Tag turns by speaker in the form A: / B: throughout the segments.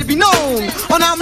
A: it be known. How I'm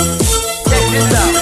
B: Check this out.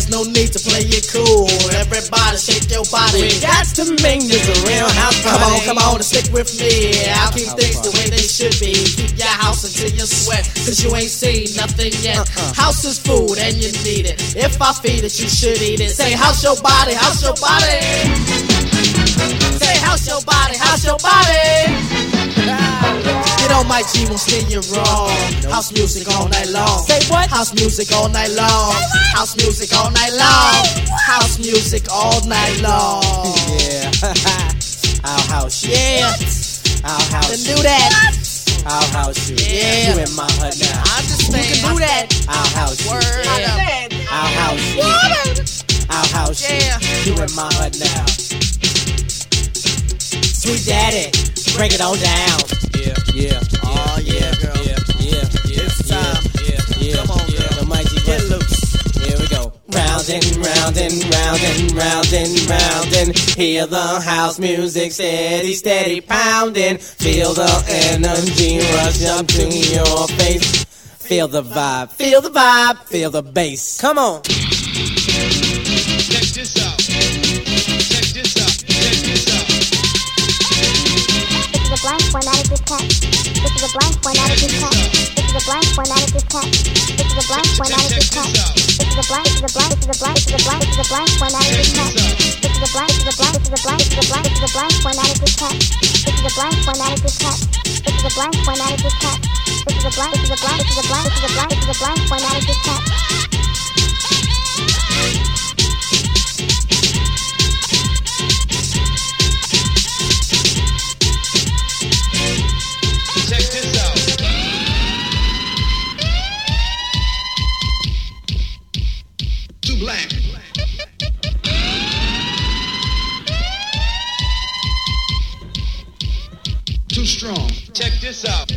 C: There's no need to play it cool. Everybody shake your body.
D: We got to make this a real house party.
C: Come on, come on and stick with me. I'll keep things the way they should be. Keep your house until you sweat, cause you ain't seen nothing yet. Uh-uh. House is food and you need it. If I feed it, you should eat it. Say, house your body, house your body. Say, house your body, house your body. My G, won't steer you wrong. House music all night long.
D: Say what?
C: House music all night long. House music all night long. House music all night long.
D: Yeah. I'll house you.
C: Yeah,
D: I'll house you.
C: do that.
D: I'll house you.
C: Yeah.
D: You in my hood now.
C: I understand. You can do that.
D: I'll house you.
C: Word. Yeah.
D: I'll house you. I'll house
C: Yeah.
D: you. You in my hood now. Sweet daddy, break it on down. Round and round and round and round and hear the house music steady, steady pounding. Feel the energy rush up to your face. Feel the vibe, feel the vibe, feel the bass. Come on.
E: Check this out. Check this out. Check this out.
F: This is a blank formatted diskette. This is a blank formatted diskette. This is a blank formatted diskette. This is a blank formatted
E: Check
F: diskette.
E: this out.
F: This is a blank. This is a blank. This is a blank. This is a blank. This is a blank formatted diskette. This is a blank. This is a blank. This is a blank. This is a blank. This is a blank formatted diskette. This is a blank formatted diskette. This is a blank formatted diskette. This is a blank. This is a blank. This is a blank. This is a blank. This is a blank formatted diskette.
E: This out.